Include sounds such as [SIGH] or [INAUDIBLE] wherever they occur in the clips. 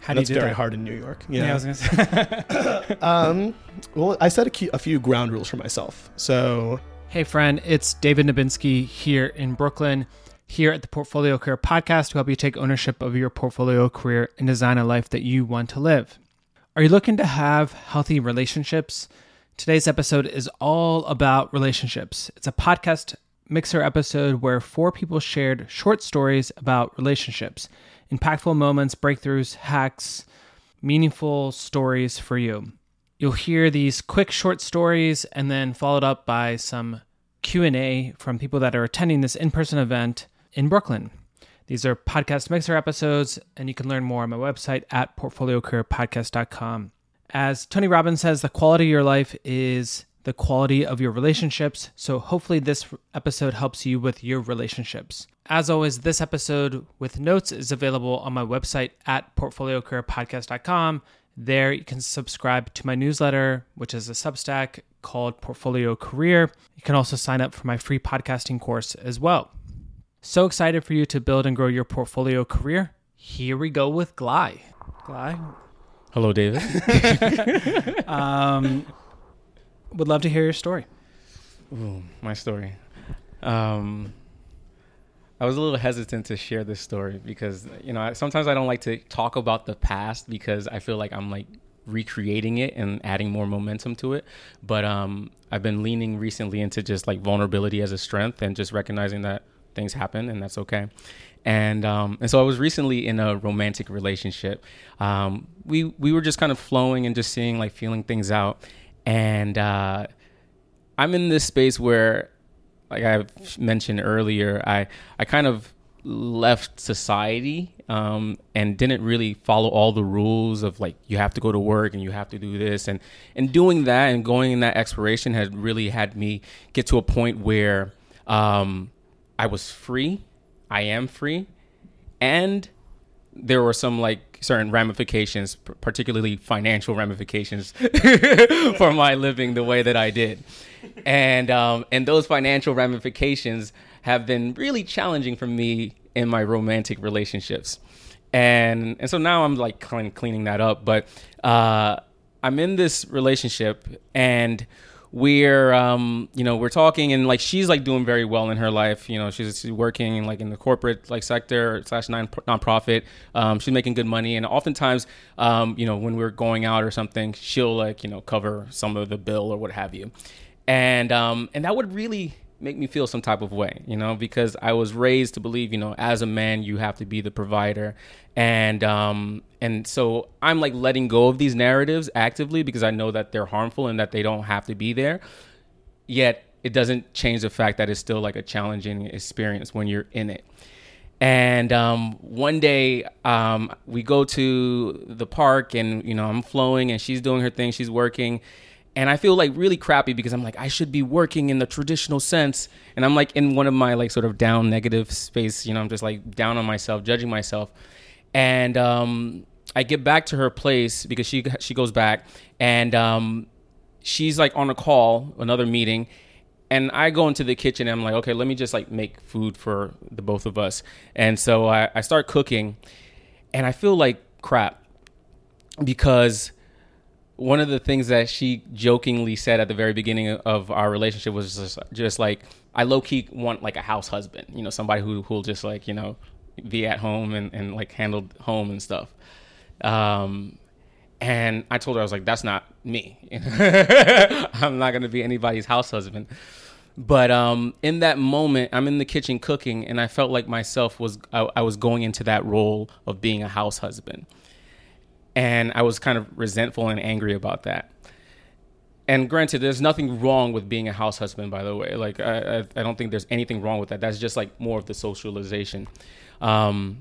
How do That's you do very that? hard in New York. Yeah, Yeah. I was gonna say. [LAUGHS] [LAUGHS] um, well, I set a, key, a few ground rules for myself. So Hey, friend, it's David Nebinski here in Brooklyn, here at the Portfolio Career Podcast to help you take ownership of your portfolio career and design a life that you want to live. Are you looking to have healthy relationships? Today's episode is all about relationships. It's a podcast mixer episode where four people shared short stories about relationships, impactful moments, breakthroughs, hacks, meaningful stories for you. You'll hear these quick short stories and then followed up by some Q&A from people that are attending this in-person event in Brooklyn. These are podcast mixer episodes and you can learn more on my website at portfoliocareerpodcast.com. As Tony Robbins says, the quality of your life is the quality of your relationships. So hopefully this episode helps you with your relationships. As always, this episode with notes is available on my website at portfoliocareerpodcast.com. There you can subscribe to my newsletter, which is a Substack called Portfolio Career. You can also sign up for my free podcasting course as well. So excited for you to build and grow your portfolio career. Here we go with Gly. Gly, Hello, David. [LAUGHS] um, would love to hear your story. Ooh, my story. Um, I was a little hesitant to share this story because you know I, sometimes I don't like to talk about the past because I feel like I'm like recreating it and adding more momentum to it. But um, I've been leaning recently into just like vulnerability as a strength and just recognizing that things happen and that's okay. And um, and so I was recently in a romantic relationship. Um, we we were just kind of flowing and just seeing like feeling things out. And uh, I'm in this space where, like I mentioned earlier, I I kind of left society um, and didn't really follow all the rules of like you have to go to work and you have to do this and and doing that and going in that exploration had really had me get to a point where um, I was free. I am free, and there were some like certain ramifications, particularly financial ramifications [LAUGHS] for my living the way that I did. And um, and those financial ramifications have been really challenging for me in my romantic relationships. And and so now I'm like clean, cleaning that up, but uh, I'm in this relationship and we're um you know we're talking and like she's like doing very well in her life. You know she's, she's working like in the corporate like sector slash non nonprofit. Um she's making good money. And oftentimes um you know when we're going out or something she'll like you know cover some of the bill or what have you. And um and that would really make me feel some type of way, you know, because I was raised to believe, you know, as a man you have to be the provider. And um and so I'm like letting go of these narratives actively because I know that they're harmful and that they don't have to be there. Yet it doesn't change the fact that it's still like a challenging experience when you're in it. And um, one day um, we go to the park and you know I'm flowing and she's doing her thing, she's working, and I feel like really crappy because I'm like I should be working in the traditional sense, and I'm like in one of my like sort of down negative space, you know I'm just like down on myself, judging myself, and um, I get back to her place because she she goes back. And um, she's like on a call, another meeting, and I go into the kitchen and I'm like, okay, let me just like make food for the both of us. And so I, I start cooking. And I feel like crap because one of the things that she jokingly said at the very beginning of our relationship was just, just like, I low key want like a house husband, you know, somebody who who'll just like, you know, be at home and, and like handle home and stuff. Um, and I told her, I was like, that's not me. [LAUGHS] I'm not going to be anybody's house husband. But um, in that moment, I'm in the kitchen cooking, and I felt like myself was I, I was going into that role of being a house husband, and I was kind of resentful and angry about that. And granted, there's nothing wrong with being a house husband, by the way. Like I, I, don't think there's anything wrong with that. That's just like more of the socialization. Um,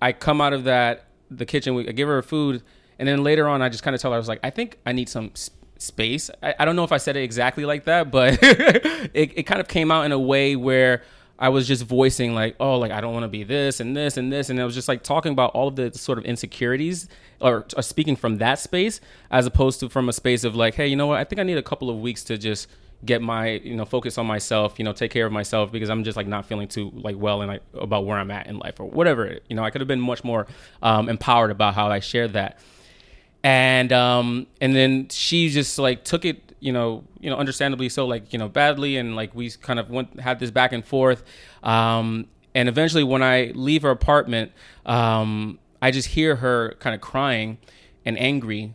I come out of that the kitchen. We I give her food, and then later on, I just kind of tell her I was like, I think I need some space. I, I don't know if I said it exactly like that, but [LAUGHS] it, it kind of came out in a way where I was just voicing like, oh, like I don't want to be this and this and this, and I was just like talking about all of the sort of insecurities, or, or speaking from that space as opposed to from a space of like, hey, you know what? I think I need a couple of weeks to just get my you know focus on myself you know take care of myself because i'm just like not feeling too like well and like about where i'm at in life or whatever you know i could have been much more um, empowered about how i shared that and um and then she just like took it you know you know understandably so like you know badly. And like we kind of went had this back and forth. Um and eventually when i leave her apartment um i just hear her kind of crying and angry.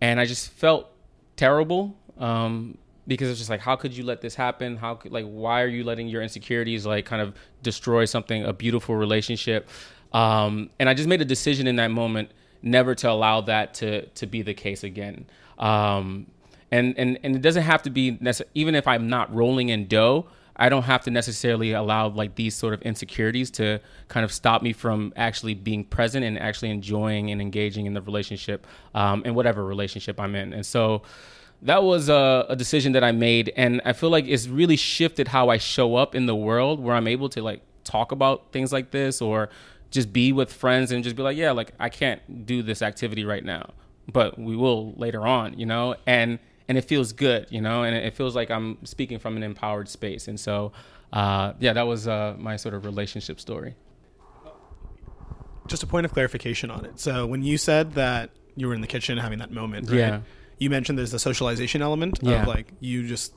And i just felt terrible um because it's just like how could you let this happen? How could like why are you letting your insecurities like kind of destroy something a beautiful relationship? Um and i just made a decision in that moment never to allow that to to be the case again. Um and and and it doesn't have to be even if i'm not rolling in dough i don't have to necessarily allow like these sort of insecurities to kind of stop me from actually being present and actually enjoying and engaging in the relationship um in whatever relationship i'm in. And so that was a, a, decision that I made, and I feel like it's really shifted how I show up in the world, where I'm able to like talk about things like this, or just be with friends and just be like, yeah, like I can't do this activity right now, but we will later on, you know, and and it feels good, you know, and it feels like I'm speaking from an empowered space, and so uh, yeah, that was uh, my sort of relationship story. Just a point of clarification on it. So when you said that you were in the kitchen having that moment, right? Yeah you mentioned there's a socialization element Yeah. of like you just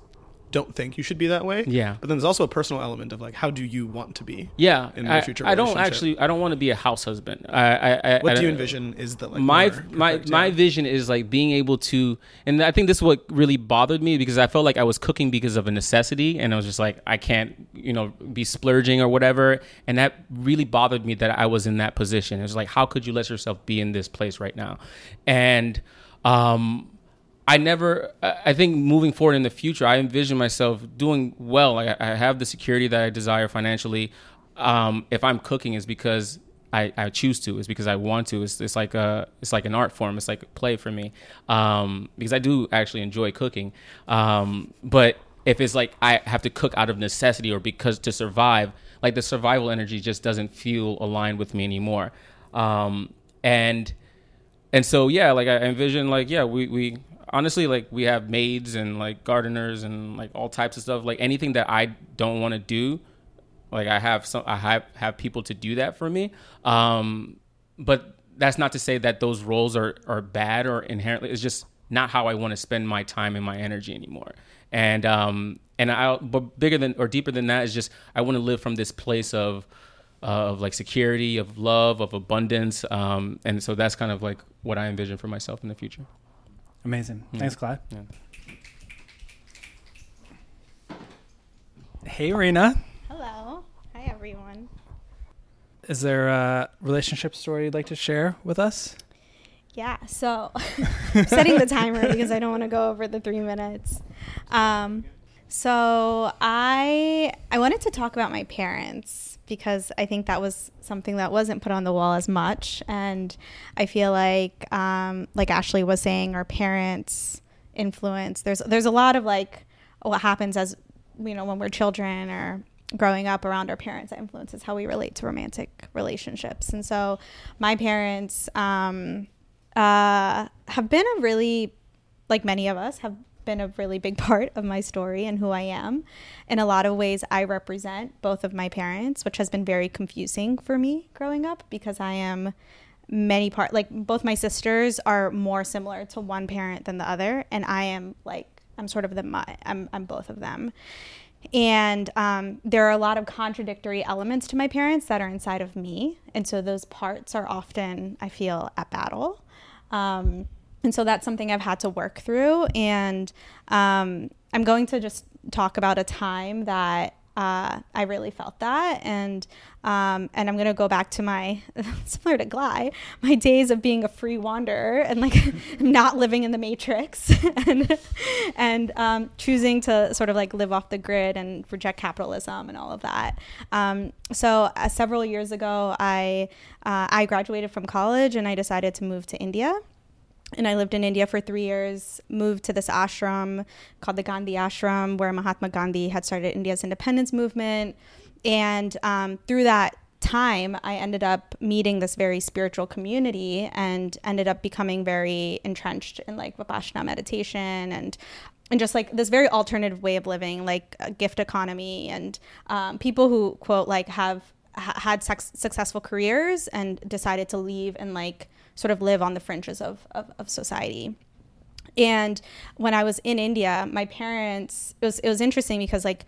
don't think you should be that way. Yeah. But then there's also a personal element of like how do you want to be? Yeah, in I, future I don't actually. I don't want to be a house husband. I, I, I What I, do you envision is the like my my perfect, my yeah. vision is like being able to and i think this is what really bothered me because i felt like i was cooking because of a necessity and i was just like i can't you know be splurging or whatever and that really bothered me that i was in that position it was like how could you let yourself be in this place right now and um I never. I think moving forward in the future, I envision myself doing well. I I have the security that I desire financially. Um, if I'm cooking, is because I, I choose to. It's because I want to. It's, it's like a it's like an art form. It's like a play for me. Um, because I do actually enjoy cooking. Um, but if it's like I have to cook out of necessity or because to survive, like the survival energy just doesn't feel aligned with me anymore. Um, and and so yeah like i envision like yeah we we honestly like we have maids and like gardeners and like all types of stuff. Like anything that i don't want to do like i have some i have have people to do that for me. Um but that's not to say that those roles are are bad or inherently it's just not how i want to spend my time and my energy anymore. And um and i but bigger than or deeper than that is just i want to live from this place of uh, of like security, of love, of abundance, um, and so that's kind of like what I envision for myself in the future. Amazing. Thanks, Clyde. Yeah. Hey, Rena. Hello. Hi, everyone. Is there a relationship story you'd like to share with us? Yeah, so [LAUGHS] setting the timer because I don't want to go over the three minutes. Um, so I I wanted to talk about my parents because I think that was something that wasn't put on the wall as much, and I feel like um, like Ashley was saying, our parents influence. There's there's a lot of like what happens as you know when we're children or growing up around our parents that influences how we relate to romantic relationships and so my parents um, uh, have been a really like many of us have been a really big [LAUGHS] part of my story and who i am. In a lot of ways i represent both of my parents which has been very confusing for me growing up because i am many part like both my sisters are more similar to one parent than the other and i am like i'm sort of the i'm, I'm both of them. And um, there are a lot of contradictory elements to my parents that are inside of me and so those parts are often i feel at battle. Um, and so that's something i've had to work through. And um, i'm going to just talk about a time that uh, I really felt that, and um, and I'm gonna go back to my [LAUGHS] similar to Gly, my days of being a free wanderer and like [LAUGHS] not living in the matrix, [LAUGHS] and and um, choosing to sort of like live off the grid and reject capitalism and all of that. Um, so uh, several years ago, I uh, I graduated from college and I decided to move to India and I lived in India for three years. Moved to this ashram called the Gandhi Ashram, where Mahatma Gandhi had started India's independence movement. And um, through that time, I ended up meeting this very spiritual community and ended up becoming very entrenched in like Vipassana meditation and and just like this very alternative way of living, like a gift economy, and um, people who quote like have ha- had sex- successful careers and decided to leave and like sort of live on the fringes of, of, of society. And when I was in India, my parents it was it was interesting because like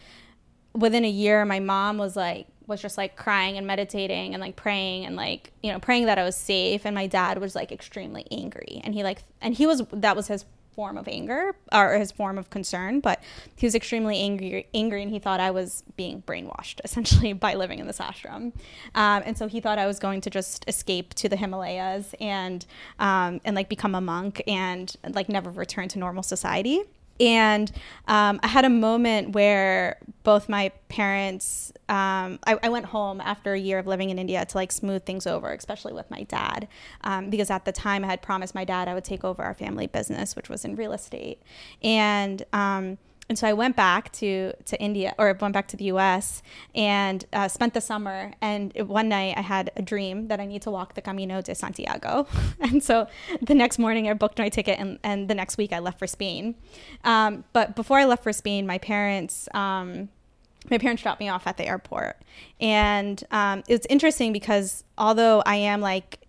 within a year, my mom was like was just like crying and meditating and like praying and like you know praying that I was safe and my dad was like extremely angry and he like and he was that was his form of anger or his form of concern, but he was extremely angry, angry, and he thought I was being brainwashed [LAUGHS] essentially by living in this ashram, um, and so he thought I was going to just escape to the Himalayas and um, and like become a monk and like never return to normal society. And um, I had a moment where both my parents, um, I, I, went home after a year of living in India to like smooth things over, especially with my dad, um, because at the time I had promised my dad I would take over our family business, which was in real estate. And um, and so I went back to to India or went back to the U.S. and uh, spent the summer. And one night I had a dream that I need to walk the Camino de Santiago. [LAUGHS] and so the next morning I booked my ticket, and, and the next week I left for Spain. Um, but before I left for Spain, my parents. Um, my parents dropped me off at the airport, and um, it's interesting because although I am like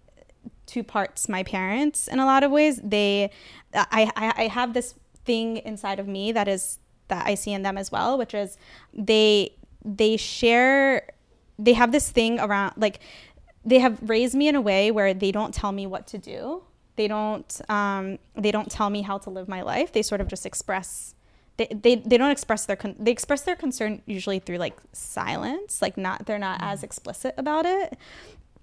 two parts my parents in a lot of ways, they, I, I, I have this thing inside of me that is that I see in them as well, which is they they share they have this thing around like they have raised me in a way where they don't tell me what to do. They don't um, they don't tell me how to live my life. They sort of just express they, they, they don't express their con- they express their concern usually through like silence like not they're not as explicit about it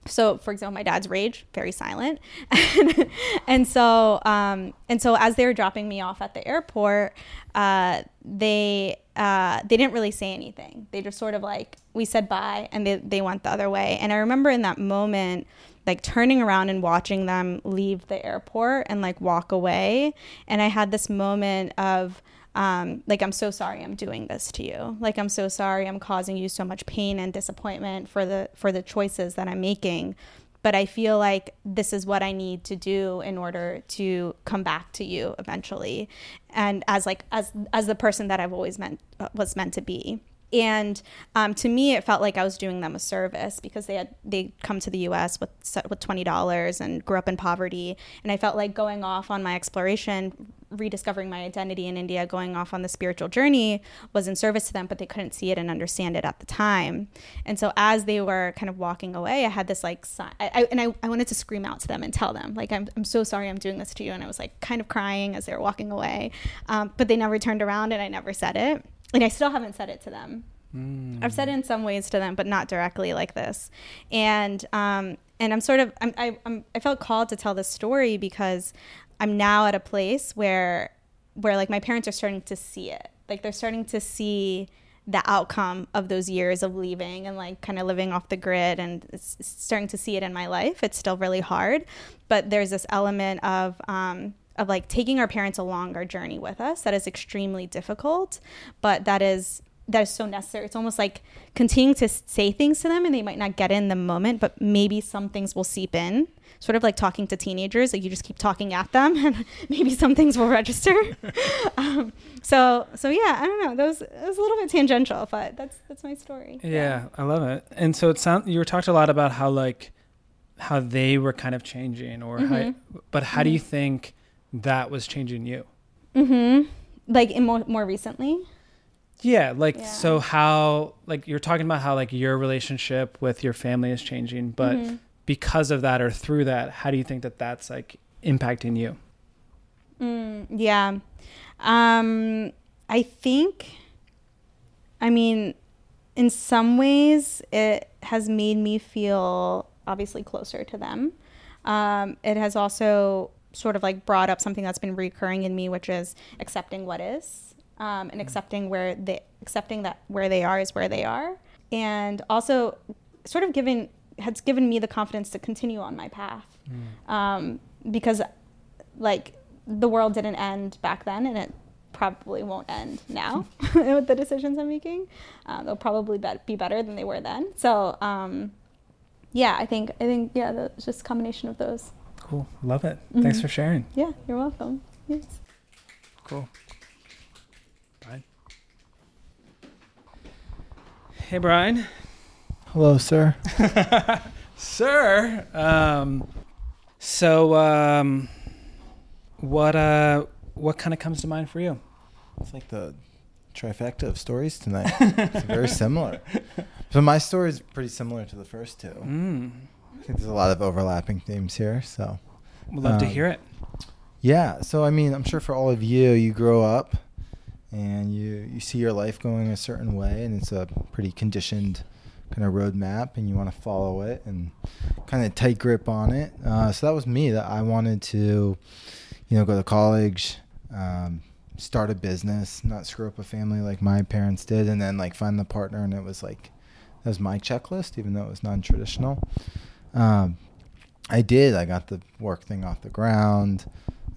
so for example my dad's rage very silent. [LAUGHS] And so um, and so as they were dropping me off at the airport uh, they uh, they didn't really say anything. They just sort of like we said bye and they, they went the other way. And i remember in that moment like turning around and watching them leave the airport and like walk away. And i had this moment of um, like i'm so sorry i'm doing this to you. Like i'm so sorry i'm causing you so much pain and disappointment for the for the choices that i'm making. But i feel like this is what i need to do in order to come back to you eventually. And as like as as the person that i've always meant was meant to be and um, to me it felt like i was doing them a service because they had they come to the us with with $20 and grew up in poverty. And i felt like going off on my exploration rediscovering my identity in india going off on the spiritual journey was in service to them but they couldn't see it and understand it at the time. And so as they were kind of walking away i had this like I, and I, I wanted to scream out to them and tell them like I'm, I'm so sorry i'm doing this to you. And i was like kind of crying as they were walking away. Um, but they never turned around and i never said it and I still haven't said it to them. Mm. I've said it in some ways to them, but not directly like this. And um, and I'm sort of I'm, I, I'm I felt called to tell this story because I'm now at a place where where like my parents are starting to see it. Like they're starting to see the outcome of those years of leaving and like kind of living off the grid and starting to see it in my life. It's still really hard, but there's this element of um, of like taking our parents along our journey with us that is extremely difficult but that is that is so necessary it's almost like continuing to say things to them and they might not get in the moment but maybe some things will seep in sort of like talking to teenagers like you just keep talking at them [LAUGHS] and maybe some things will register [LAUGHS] um, so so yeah i don't know that was, that was a little bit tangential but that's that's my story yeah, yeah. i love it and so it sounds you were talked a lot about how like how they were kind of changing or mm-hmm. how but how mm-hmm. do you think that was changing you. Mm-hmm. Like in more more recently. Yeah, like yeah. so how like you're talking about how like your relationship with your family is changing, but mm-hmm. because of that or through that, how do you think that that's like impacting you? Mm, yeah. Um I think I mean in some ways it has made me feel obviously closer to them. Um, it has also sort of like brought up something that's been recurring in me, which is accepting what is um, and mm. accepting where they accepting that where they are is where they are, and also sort of giving has given me the confidence to continue on my path mm. um, because like the world didn't end back then and it probably won't end now [LAUGHS] [LAUGHS] with the decisions I'm making. Um, they'll probably be better than they were then. So um, yeah, I think I think yeah, it's just a combination of those. Cool. Love it. Mm-hmm. Thanks for sharing. Yeah, you're welcome. Yes. Cool. Brian. Hey, Brian. Hello, sir. [LAUGHS] sir. Um, so, um, what uh, what kind of comes to mind for you? It's like the trifecta of stories tonight. it's very similar. [LAUGHS] So my story is pretty similar to the first two. Mm. There's a lot of overlapping themes here. So We'd love to Um, hear it. yeah. So I mean, I'm sure for all of you, you grow up and you you see your life going a certain way, and it's a pretty conditioned kind of roadmap, and you want to follow it and kind of tight grip on it. Uh, so that was me. That I wanted to, you know, go to college. Um, start a business, not screw up a family like my parents did, and then like find the partner. And it was like that was my checklist, even though it was non-traditional. Um, I did. I got the work thing off the ground.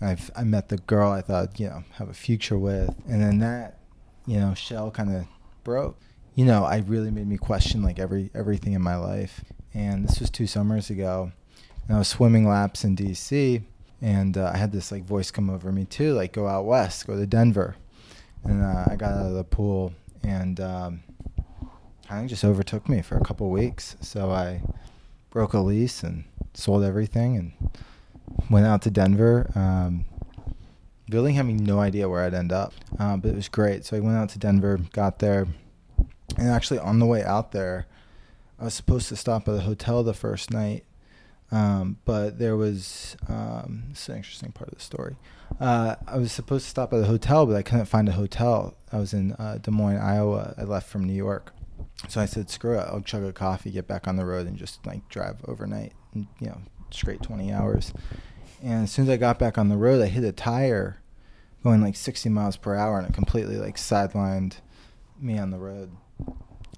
I've I met the girl I thought you know have a future with, and then that you know shell kind of broke. You know, I really made me question like every everything in my life. And this was two summers ago, and I was swimming laps in D.C. And uh, I had this like voice come over me too, like go out west, go to Denver. And uh, I got out of the pool, and um, kind of just overtook me for a couple weeks. So I broke a lease and sold everything and went out to Denver. Um, really having no idea where I'd end up, um, but it was great. So I went out to Denver, got there, and actually on the way out there, I was supposed to stop at a hotel the first night, um, but there was um, this is an interesting part of the story. Uh, I was supposed to stop at a hotel, but I couldn't find a hotel. I was in uh, Des Moines, Iowa. I left from New York, so I said, "Screw it! I'll chug a coffee, get back on the road, and just like drive overnight, and, you know, straight 20 hours." And as soon as I got back on the road, I hit a tire going like 60 miles per hour, and it completely like sidelined me on the road.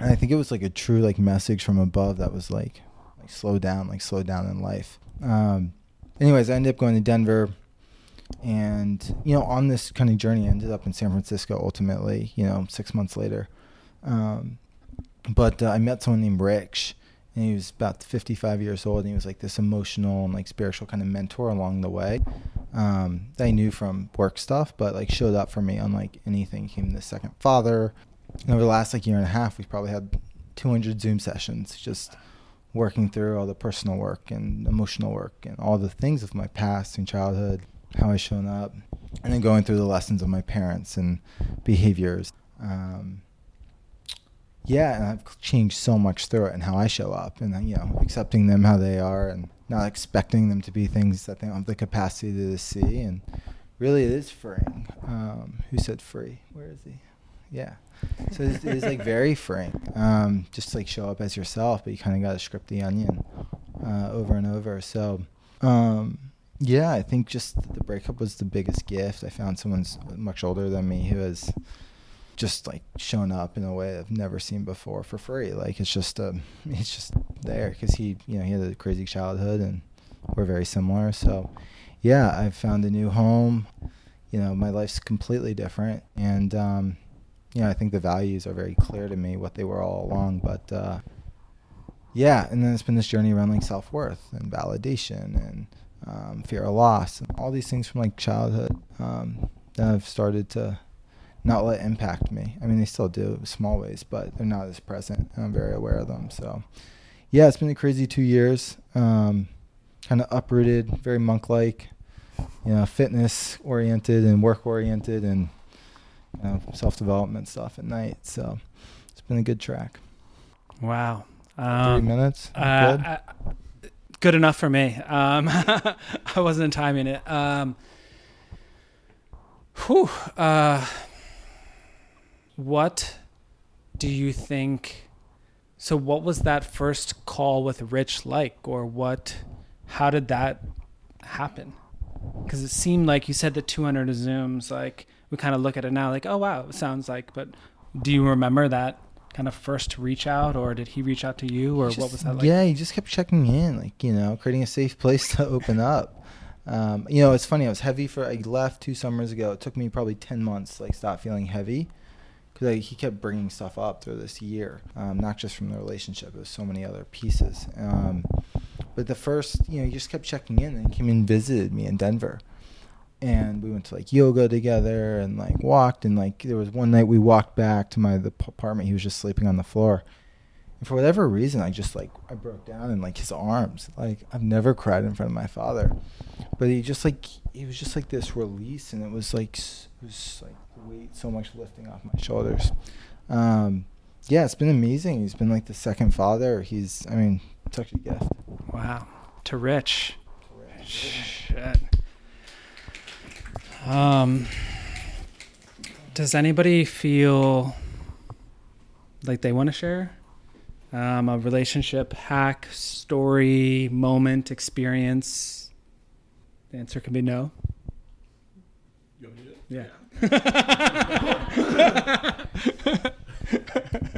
And I think it was like a true like message from above that was like, like slow down, like slow down in life. Um, anyways, I ended up going to Denver, and you know, on this kind of journey, I ended up in San Francisco ultimately. You know, six months later. Um, but uh, I met someone named Rich, and he was about 55 years old, and he was like this emotional and like spiritual kind of mentor along the way um, that I knew from work stuff, but like showed up for me unlike anything. He became the second father. And over the last like year and a half, we've probably had 200 Zoom sessions just working through all the personal work and emotional work and all the things of my past and childhood, how I shown up, and then going through the lessons of my parents and behaviors. Um, yeah, and I've changed so much through it and how I show up, and you know, accepting them how they are, and not expecting them to be things that they don't have the capacity to see. And really, it is freeing. Um, who said free? Where is he? Yeah. So it is like [LAUGHS] very freeing. Um, just like show up as yourself, but you kind of got to script the onion uh, over and over. So. Um, yeah, I think just the breakup was the biggest gift. I found someone much older than me who has just like shown up in a way I've never seen before for free. Like it's just um, [LAUGHS] it's just there because he, you know, he had a crazy childhood and we're very similar. So, yeah, I've found a new home. You know, my life's completely different, and um, you know, I think the values are very clear to me what they were all along. But uh, yeah, and then it's been this journey around like self worth and validation and um, fear of loss and all these things from like childhood um, that I've started to not let impact me. I mean, they still do small ways, but they're not as present. And I'm very aware of them. So, yeah, it's been a crazy two years. Um, kind of uprooted, very monk-like, you know, fitness oriented and work oriented, and you know, self-development stuff at night. So, it's been a good track. Wow. Three Um, minutes. uh, good. uh, good enough for me. Um, [LAUGHS] I wasn't timing it. Um, whew, uh, what do you think? So, what was that first call with Rich like, or what? How did that happen? Because it seemed like you said the 200 zooms. Like we kind of look at it now, like, oh wow, it sounds like. But do you remember that kind of first reach out, or did he reach out to you, or Just- what was that like? Yeah, he just kept checking in, like you know, creating a safe [LAUGHS] place to open up. Um, you know, it's funny. I was heavy for. I left two summers ago. It took me probably ten months to like stop feeling heavy, because he kept bringing stuff up through this year, um, not just from the relationship. Was so many other pieces. Um, but the first, you know, he just kept checking in and came and visited me in Denver. And we went to like yoga together and like walked and like there was one night we walked back to my apartment. He was just sleeping on the floor, And for whatever reason, I just like I broke down in like his arms. Like I've never cried in front of my father, but he just like he was just like this release, and it was like it was like weight so much lifting off my shoulders. Um, yeah, it's been amazing. He's been like the second father. He's I mean, such a gift. Wow. To Rich. Shit. Um, does anybody feel like they want to share um, a relationship hack, story, moment, experience? The answer can be no. Yeah.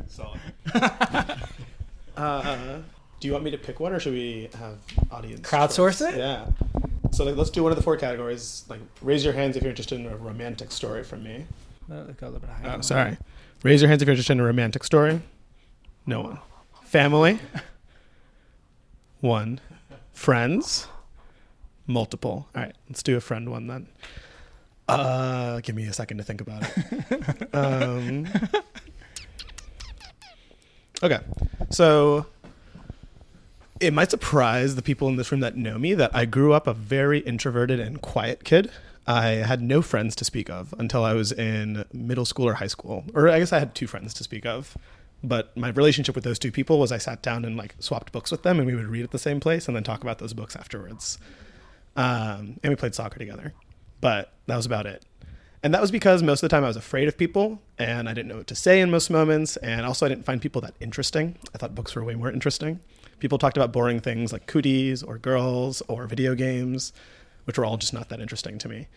Solid. [LAUGHS] uh, do you want me to pick one, or should we have audience Crowdsource choice? it? Yeah. So like, let's do one of the four categories. Like, raise your hands if you're interested in a romantic story from me. Uh, go a little bit higher. Oh, sorry. Raise your hands if you're interested in a romantic story. No one. Family. One. Friends. Multiple. All right, let's do a friend one then. Uh, give me a second to think about it. [LAUGHS] um, okay, so it might surprise the people in this room that know me that I grew up a very introverted and quiet kid. I had no friends to speak of until I was in middle school or high school. Or I guess I had two friends to speak of. But my relationship with those two people was I sat down and like swapped books with them and we would read at the same place and then talk about those books afterwards. Um, and we played soccer together. But that was about it. And that was because most of the time I was afraid of people and I didn't know what to say in most moments. And also, I didn't find people that interesting. I thought books were way more interesting. People talked about boring things like cooties or girls or video games, which were all just not that interesting to me.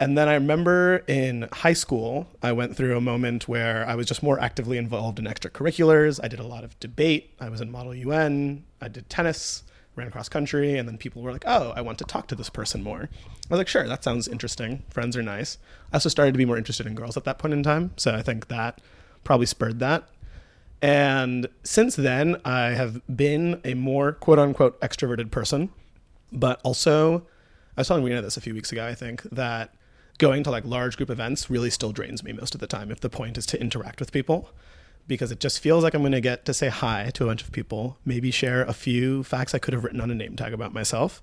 And then I remember in high school, I went through a moment where I was just more actively involved in extracurriculars. I did a lot of debate. I was in Model UN. I did tennis, ran cross country. And then people were like, oh, I want to talk to this person more. I was like, sure, that sounds interesting. Friends are nice. I also started to be more interested in girls at that point in time. So I think that probably spurred that. And since then, I have been a more quote unquote extroverted person. But also, I was telling Rena this a few weeks ago, I think, that going to like large group events really still drains me most of the time if the point is to interact with people because it just feels like I'm going to get to say hi to a bunch of people, maybe share a few facts I could have written on a name tag about myself,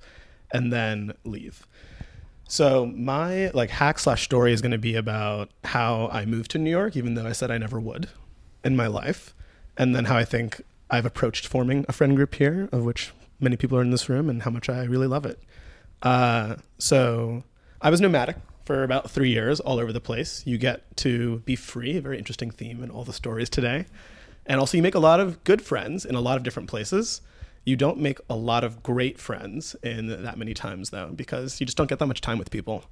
and then leave. So my like hack slash story is going to be about how I moved to New York, even though I said I never would in my life, and then how I think I've approached forming a friend group here, of which many people are in this room, and how much I really love it. Uh, so I was nomadic for about three years all over the place. You get to be free, a very interesting theme in all the stories today. And also, you make a lot of good friends in a lot of different places. You don't make a lot of great friends in that many times, though, because you just don't get that much time with people.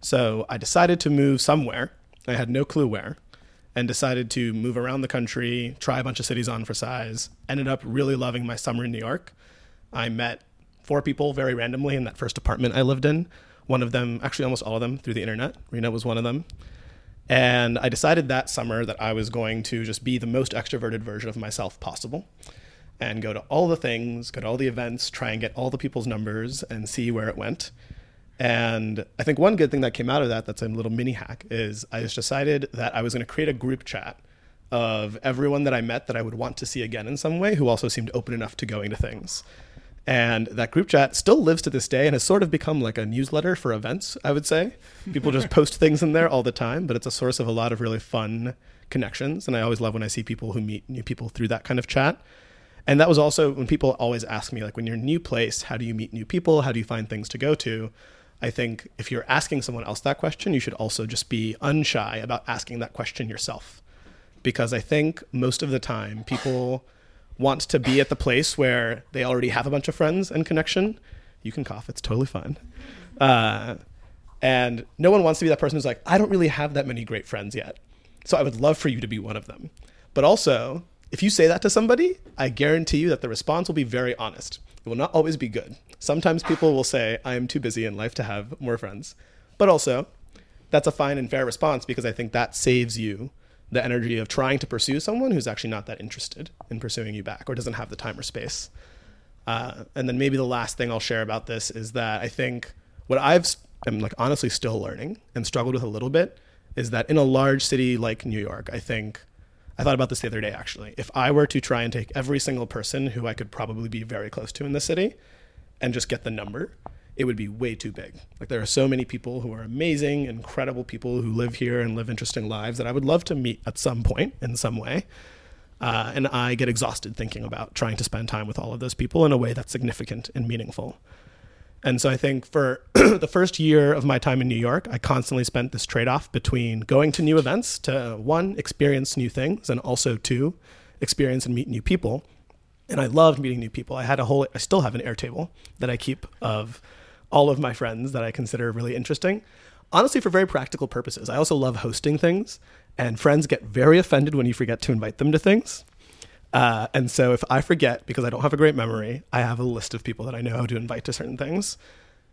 So I decided to move somewhere. I had no clue where, and decided to move around the country, try a bunch of cities on for size. Ended up really loving my summer in New York. I met four people very randomly in that first apartment I lived in one of them, actually almost all of them, through the internet. Rena was one of them. And I decided that summer that I was going to just be the most extroverted version of myself possible and go to all the things, go to all the events, try and get all the people's numbers and see where it went. And I think one good thing that came out of that, that's a little mini hack, is I just decided that I was going to create a group chat of everyone that I met that I would want to see again in some way who also seemed open enough to going to things. And that group chat still lives to this day and has sort of become like a newsletter for events, I would say. People just [LAUGHS] post things in there all the time, but it's a source of a lot of really fun connections. And I always love when I see people who meet new people through that kind of chat. And that was also when people always ask me, like, when you're in a new place, how do you meet new people? How do you find things to go to? I think if you're asking someone else that question, you should also just be unshy about asking that question yourself. Because I think most of the time people want to be at the place where they already have a bunch of friends and connection. You can cough, it's totally fine. Uh, and no one wants to be that person who's like, I don't really have that many great friends yet. So I would love for you to be one of them. But also, if you say that to somebody, I guarantee you that the response will be very honest. It will not always be good. Sometimes people will say, I am too busy in life to have more friends. But also, that's a fine and fair response because I think that saves you the energy of trying to pursue someone who's actually not that interested in pursuing you back or doesn't have the time or space. Uh, and then maybe the last thing I'll share about this is that I think what I've am like honestly still learning and struggled with a little bit is that in a large city like New York, I think I thought about this the other day actually. If I were to try and take every single person who I could probably be very close to in the city and just get the number, it would be way too big. Like there are so many people who are amazing, incredible people who live here and live interesting lives that I would love to meet at some point in some way. Uh, and I get exhausted thinking about trying to spend time with all of those people in a way that's significant and meaningful. And so I think for [CLEARS THROAT] the first year of my time in New York, I constantly spent this trade off between going to new events to one, experience new things, and also two, experience and meet new people. And I loved meeting new people. I had a whole, I still have an Airtable that I keep of all of my friends that I consider really interesting. Honestly, for very practical purposes. I also love hosting things, and friends get very offended when you forget to invite them to things. Uh, and so if I forget because I don't have a great memory, I have a list of people that I know how to invite to certain things.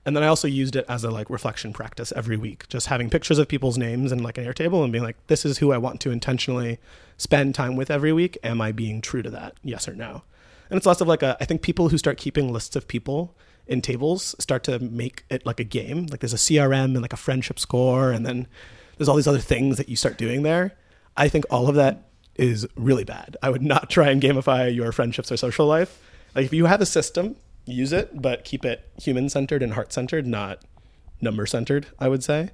And then I also used it as a like reflection practice every week, just having pictures of people's names and like an Airtable and being like, this is who I want to intentionally spend time with every week. Am I being true to that? Yes or no? And it's less of like a, I think people who start keeping lists of people in tables start to make it like a game. Like there's a CRM and like a friendship score, and then there's all these other things that you start doing there. I think all of that is really bad. I would not [LAUGHS] try and gamify your friendships or social life. Like if you have a system, use it, but keep it human centered and heart centered, not number centered, I would say.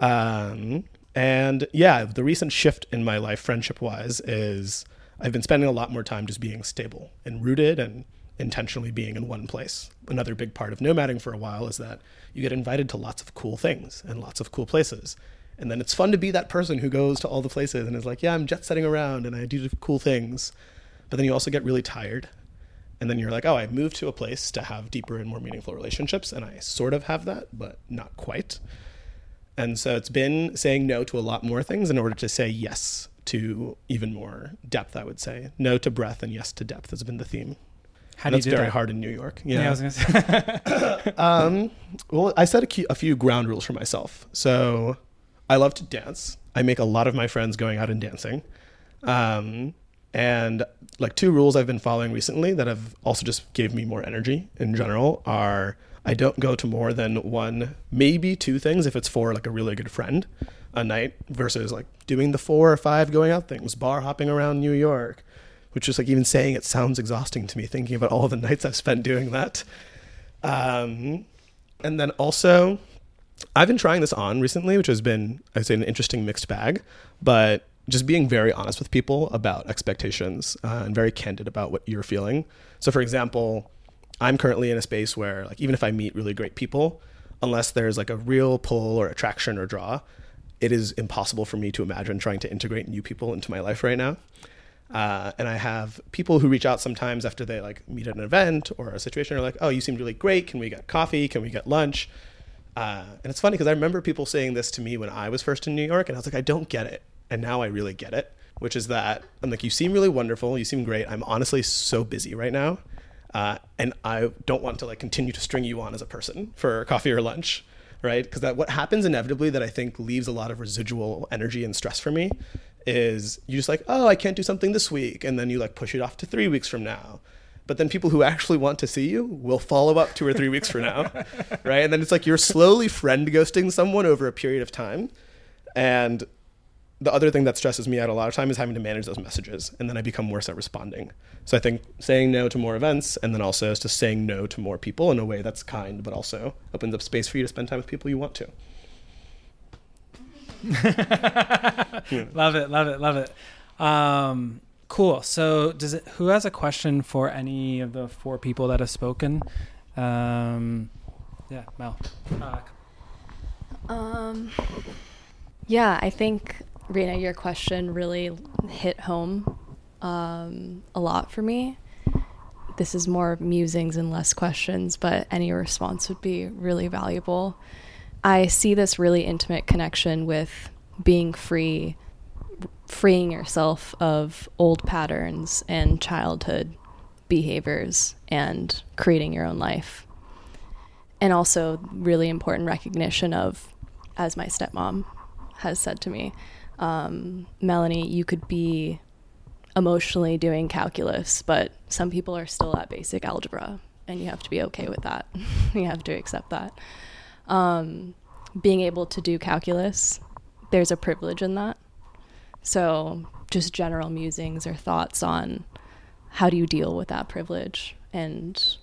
Um, and yeah, the recent shift in my life, friendship wise, is I've been spending a lot more time just being stable and rooted and intentionally being in one place. Another big part of nomading for a while is that you get invited to lots of cool things and lots of cool places. And then it's fun to be that person who goes to all the places and is like, yeah, I'm jet setting around and I do cool things. But then you also get really tired. And then you're like, oh, I moved to a place to have deeper and more meaningful relationships. And I sort of have that, but not quite. And so it's been saying no to a lot more things in order to say yes to even more depth, I would say. No to breadth and yes to depth has been the theme. How do That's you do very that? hard in New York. Yeah, Yeah. I was gonna say. [LAUGHS] [COUGHS] um, well, I set a, key, a few ground rules for myself. So I love to dance. I make a lot of my friends going out and dancing. Um, and like two rules I've been following recently that have also just gave me more energy in general are I don't go to more than one, maybe two things if it's for like a really good friend a night versus like doing the four or five going out things, bar hopping around New York, which is like even saying it sounds exhausting to me thinking about all the nights I've spent doing that. Um, and then also, I've been trying this on recently, which has been, I'd say, an interesting mixed bag, but just being very honest with people about expectations uh, and very candid about what you're feeling. So, for example, I'm currently in a space where, like, even if I meet really great people, unless there's like a real pull or attraction or draw, it is impossible for me to imagine trying to integrate new people into my life right now. Uh, and I have people who reach out sometimes after they like meet at an event or a situation. Are like, "Oh, you seemed really great. Can we get coffee? Can we get lunch?" Uh, and it's funny because I remember people saying this to me when I was first in New York, and I was like, "I don't get it." And now I really get it, which is that I'm like, "You seem really wonderful. You seem great. I'm honestly so busy right now, uh, and I don't want to like continue to string you on as a person for coffee or lunch." Right? Because that what happens inevitably that I think leaves a lot of residual energy and stress for me is you just like, oh, I can't do something this week, and then you like push it off to three weeks from now. But then people who actually want to see you will follow up two or three weeks from now, [LAUGHS] right? And then it's like you're slowly friend ghosting someone over a period of time. And the other thing that stresses me out a lot of time is having to manage those messages, and then I become worse at responding. So I think saying no to more events, and then also is just saying no to more people in a way that's kind, but also opens up space for you to spend time with people you want to. [LAUGHS] love it, love it, love it. Um, cool. So, does it? Who has a question for any of the four people that have spoken? Um, yeah, Mel. Uh, Um, yeah, I think Rena, your question really hit home um, a lot for me. This is more musings and less questions, but any response would be really valuable. I see this really intimate connection with being free, freeing yourself of old patterns and childhood behaviors and creating your own life. And also, really important recognition of, as my stepmom has said to me, um, Melanie, you could be emotionally doing calculus, but some people are still at basic algebra, and you have to be okay with that. [LAUGHS] you have to accept that. Um, being able to do calculus, there's a privilege in that. So just general musings or thoughts on how do you deal with that privilege and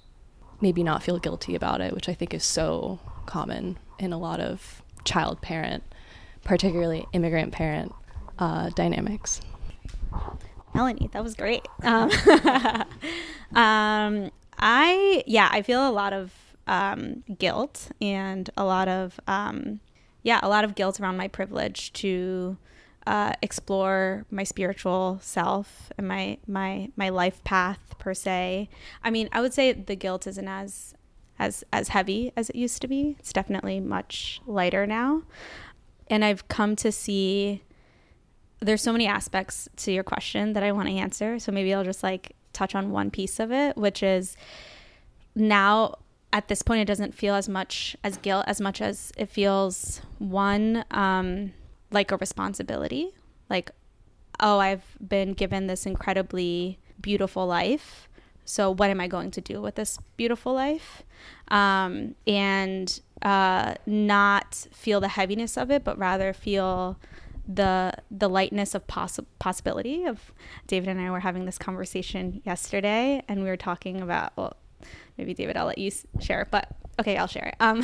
maybe not feel guilty about it, which I think is so common in a lot of child parent, particularly immigrant parent uh, dynamics. Melanie, that was great. [LAUGHS] Um, [LAUGHS] um, I yeah, I feel a lot of um, guilt and a lot of um, yeah, a lot of guilt around my privilege to uh, explore my spiritual self and my my my life path per se. I mean, I would say the guilt isn't as as as heavy as it used to be. It's definitely much lighter now, and I've come to see there's so many aspects to your question that I want to answer. So maybe I'll just like touch on one piece of it, which is now at this point it doesn't feel as much as guilt as much as it feels one um like a responsibility. Like oh, I've been given this incredibly beautiful life. So what am I going to do with this beautiful life? Um, and uh, not feel the heaviness of it, but rather feel the the lightness of poss- possibility of David and I were having this conversation yesterday and we were talking about well maybe David I'll let you share but okay I'll share it. Um,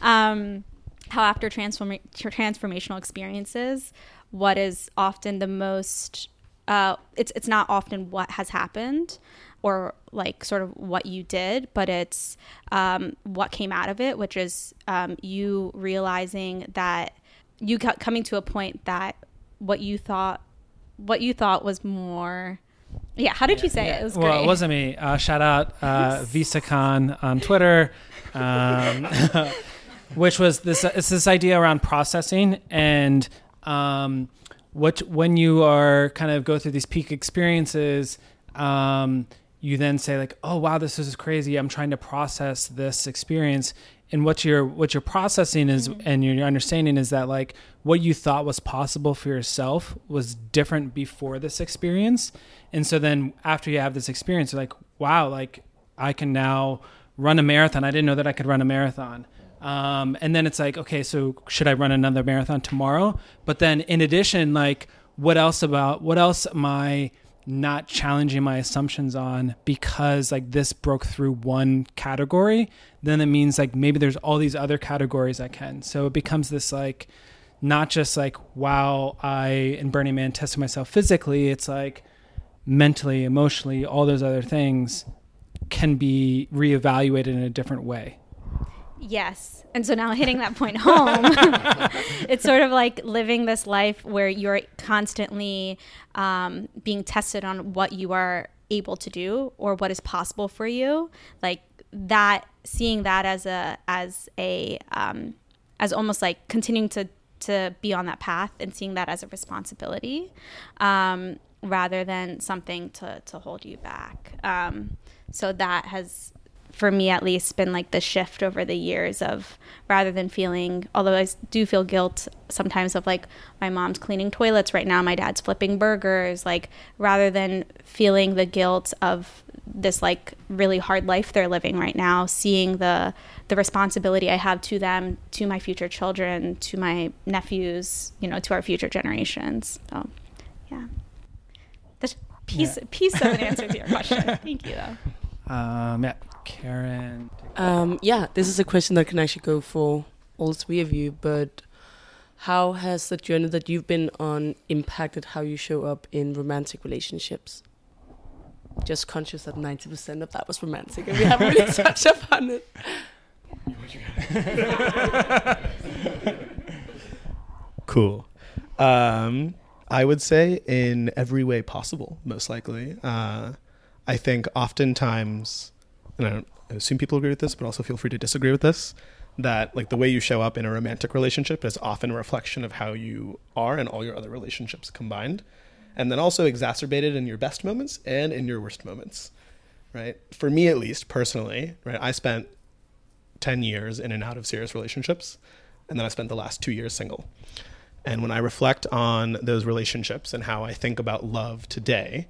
[LAUGHS] um how after transform- transformational experiences what is often the most uh, it's it's not often what has happened or like sort of what you did, but it's um, what came out of it, which is um, you realizing that you coming to a point that what you thought what you thought was more yeah how did yeah, you say yeah. it it was well great. it wasn't me. Uh, shout out uh, [LAUGHS] Visakan on twitter. Um, [LAUGHS] which was this it's this idea around processing and um, what when you are kind of go through these peak experiences um, you then say like oh wow this is crazy. I'm trying to process this experience and what you're what you're processing is mm-hmm. and your understanding is that like what you thought was possible for yourself was different before this experience. And so then after you have this experience you're like wow like i can now run a marathon. I didn't know that i could run a marathon. Um, and then it's like okay so should i run another marathon tomorrow? But then in addition like what else about what else am i not challenging my assumptions on because like this broke through one category, then it means like maybe there's all these other categories I can. So it becomes this like not just like wow, I in Burning Man tested myself physically, it's like mentally, emotionally, all those other things can be reevaluated in a different way. Yes. And so now hitting that point home, [LAUGHS] it's sort of like living this life where you're constantly um, being tested on what you are able to do or what is possible for you. Like that, seeing that as a, as a, um, as almost like continuing to, to be on that path and seeing that as a responsibility um, rather than something to, to hold you back. Um, so that has for me at least been like the shift over the years of rather than feeling although I do feel guilt sometimes of like my mom's cleaning toilets right now my dad's flipping burgers like rather than feeling the guilt of this like really hard life they're living right now seeing the the responsibility I have to them to my future children to my nephews you know to our future generations. So yeah. That's piece yeah. piece of an answer to your [LAUGHS] question. Thank you though um, yeah Karen? Um, yeah, this is a question that can actually go for all three of you, but how has the journey that you've been on impacted how you show up in romantic relationships? Just conscious that 90% of that was romantic and we haven't really [LAUGHS] touched upon it. cool. Um, I would say in every way possible, most likely. Uh, I think oftentimes and I I assume people agree with this, but also feel free to disagree with this, that like the way you show up in a romantic relationship is often a reflection of how you are in all your other relationships combined. And then also exacerbated in your best moments and in your worst moments. Right? For me at least, personally, right, I spent 10 years in and out of serious relationships, and then I spent the last two years single. And when I reflect on those relationships and how I think about love today,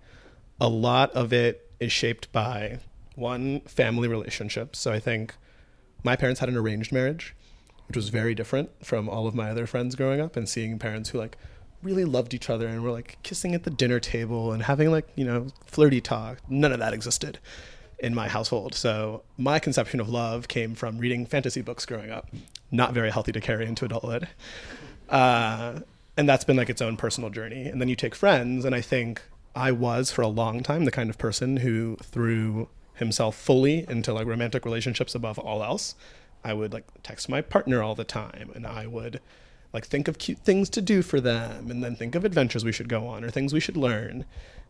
a lot of it is shaped by one family relationship. So I think my parents had an arranged marriage, which was very different from all of my other friends growing up and seeing parents who like really loved each other and were like kissing at the dinner table and having like, you know, flirty talk. None of that existed in my household. So my conception of love came from reading fantasy books growing up, not very healthy to carry into adulthood. Uh, and that's been like its own personal journey. And then you take friends, and I think I was for a long time the kind of person who threw himself fully into like romantic relationships above all else. I would like text my partner all the time, and I would like think of cute things to do for them, and then think of adventures we should go on or things we should learn.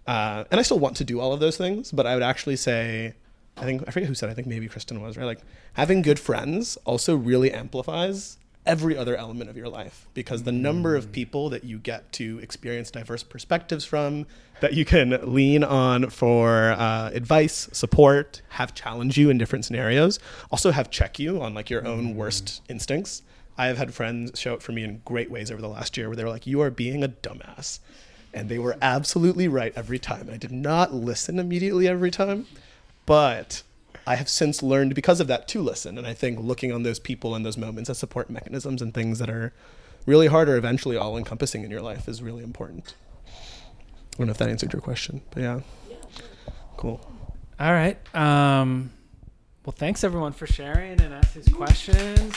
Uh, and I still want to do all of those things, but I would actually say, I think I forget who said. I think maybe Kristen was right. Like having good friends also really amplifies every other element of your life because the number of people that you get to experience diverse perspectives from that you can lean on for uh, advice support have challenge you in different scenarios also have check you on like your own worst instincts. I have had friends show up for me in great ways over the last year where they were like you are being a dumbass. And they were absolutely right every time. I did not listen immediately every time but I have since learned because of that to listen. And I think looking on those people and those moments as support mechanisms and things that are really hard or eventually all encompassing in your life is really important. I don't know if that answered your question, but yeah. Cool. All right. Um, well, thanks everyone for sharing and asking questions.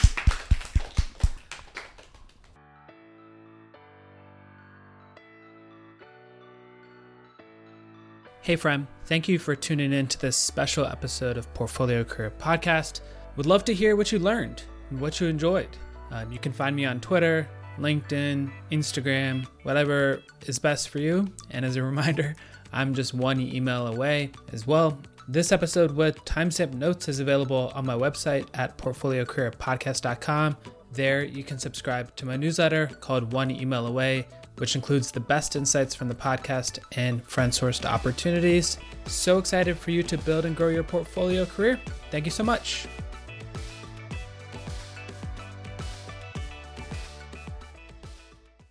Hey, friend. Thank you for tuning in to this special episode of Portfolio Career Podcast. Would love to hear what you learned and what you enjoyed. Uh, you can find me on Twitter, LinkedIn, Instagram, whatever is best for you. And as a [LAUGHS] reminder, I'm just one email away as well. This episode with timestamp notes is available on my website at portfoliocareerpodcast.com. There, you can subscribe to my newsletter called One Email Away, which includes the best insights from the podcast and friend sourced opportunities. So excited for you to build and grow your portfolio career. Thank you so much.